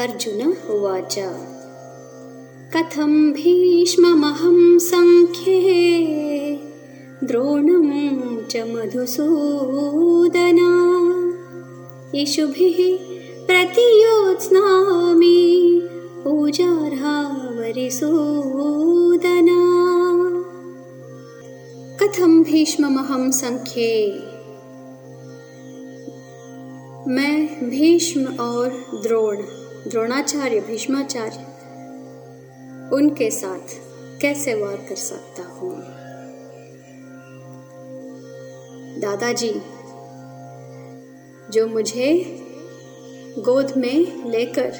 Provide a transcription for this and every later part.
अर्जुन उवाच। कथं भीष्ममहं सङ्ख्ये द्रोणं च मधुसूदना। इषुभिः प्रतियोत्स्नामि पूजार्हावरिसूदना कथं भीष्ममहं सङ्ख्ये? मैं भीष्म और द्रोण द्रोणाचार्य, भीष्माचार्य, उनके साथ कैसे वार कर सकता हूँ? दादाजी, जो मुझे गोद में लेकर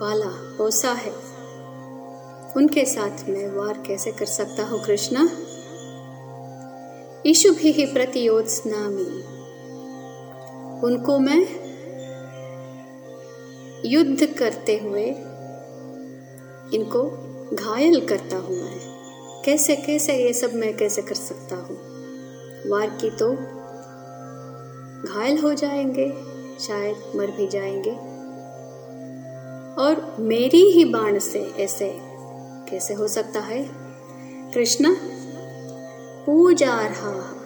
पाला, पोसा है, उनके साथ मैं वार कैसे कर सकता हूँ, कृष्णा? ईशु भी प्रतियोत्सनामी उनको मैं युद्ध करते हुए इनको घायल करता हूँ मैं। कैसे कैसे ये सब मैं कैसे कर सकता हूँ? वार की तो घायल हो जाएँगे, शायद मर भी जाएँगे। और मेरी ही बाण से ऐसे कैसे हो सकता है? कृष्ण, पूजा रहा।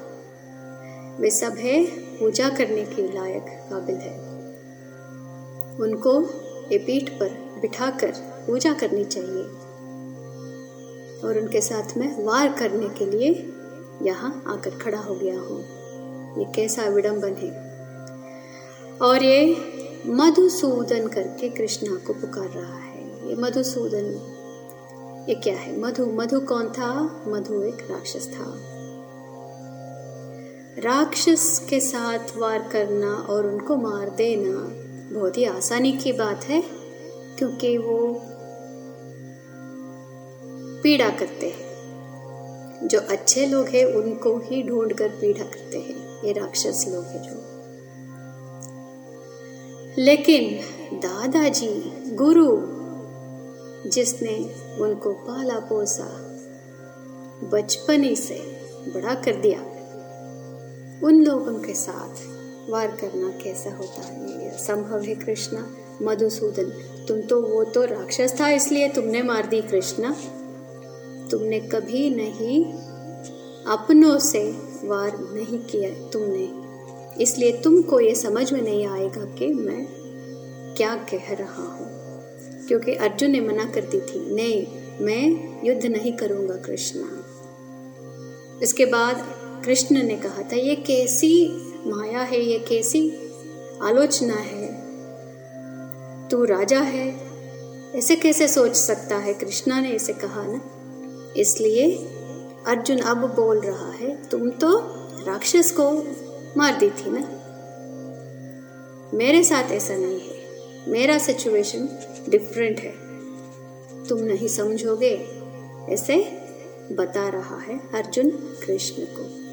वे सब है पूजा करने के लायक काबिल है। उनको ये पीठ पर बिठाकर पूजा करनी चाहिए। और उनके साथ में वार करने के लिए यहाँ आकर खड़ा हो गया हूँ। ये कैसा विडंबन है? और ये मधुसूदन करके कृष्णा को पुकार रहा है। ये मधुसूदन, ये क्या है? मधु मधु कौन था? मधु एक राक्षस था। राक्षस के साथ वार करना और उनको मार देना बहुत ही आसानी की बात है, क्योंकि वो पीड़ा करते हैं। जो अच्छे लोग हैं, उनको ही ढूंढ कर पीड़ा करते हैं। ये राक्षस लोग हैं जो। लेकिन दादाजी, गुरु, जिसने उनको पाला पोसा, बचपन ही से बड़ा कर दिया, उन लोगों के साथ वार करना कैसा होता है? संभव है कृष्णा? मधुसूदन, तुम तो वो तो राक्षस था, इसलिए तुमने मार दी कृष्णा। तुमने कभी नहीं, अपनों से वार नहीं किया तुमने। इसलिए तुमको ये समझ में नहीं आएगा कि मैं क्या कह रहा हूँ। क्योंकि अर्जुन ने मना कर दी थी, नहीं, मैं युद्ध नहीं करूँगा कृष्णा। इसके बाद कृष्ण ने कहा था, ये कैसी माया है ये कैसी? आलोचना है। तू राजा है। ऐसे कैसे सोच सकता है? कृष्णा ने इसे कहा ना। इसलिए अर्जुन अब बोल रहा है, तुम तो राक्षस को मार दी थी ना? मेरे साथ ऐसा नहीं है। मेरा सिचुएशन डिफरेंट है। तुम नहीं समझोगे? ऐसे बता रहा है अर्जुन कृष्ण को।